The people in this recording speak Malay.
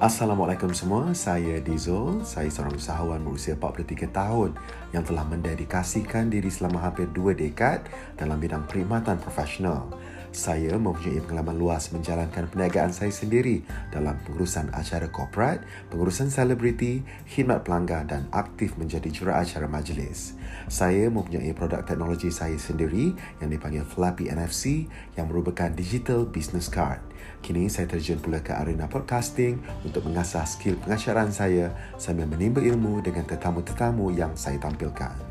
Assalamualaikum semua, saya Dizol. Saya seorang usahawan berusia 43 tahun yang telah mendedikasikan diri selama hampir dua dekad dalam bidang perkhidmatan profesional. Saya mempunyai pengalaman luas menjalankan perniagaan saya sendiri dalam pengurusan acara korporat, pengurusan selebriti, khidmat pelanggan dan aktif menjadi juraacara majlis. Saya mempunyai produk teknologi saya sendiri yang dipanggil Flappy NFC yang merupakan digital business card. Kini saya terjun pula ke arena podcasting untuk mengasah skill pengacaran saya sambil menimba ilmu dengan tetamu-tetamu yang saya tampilkan.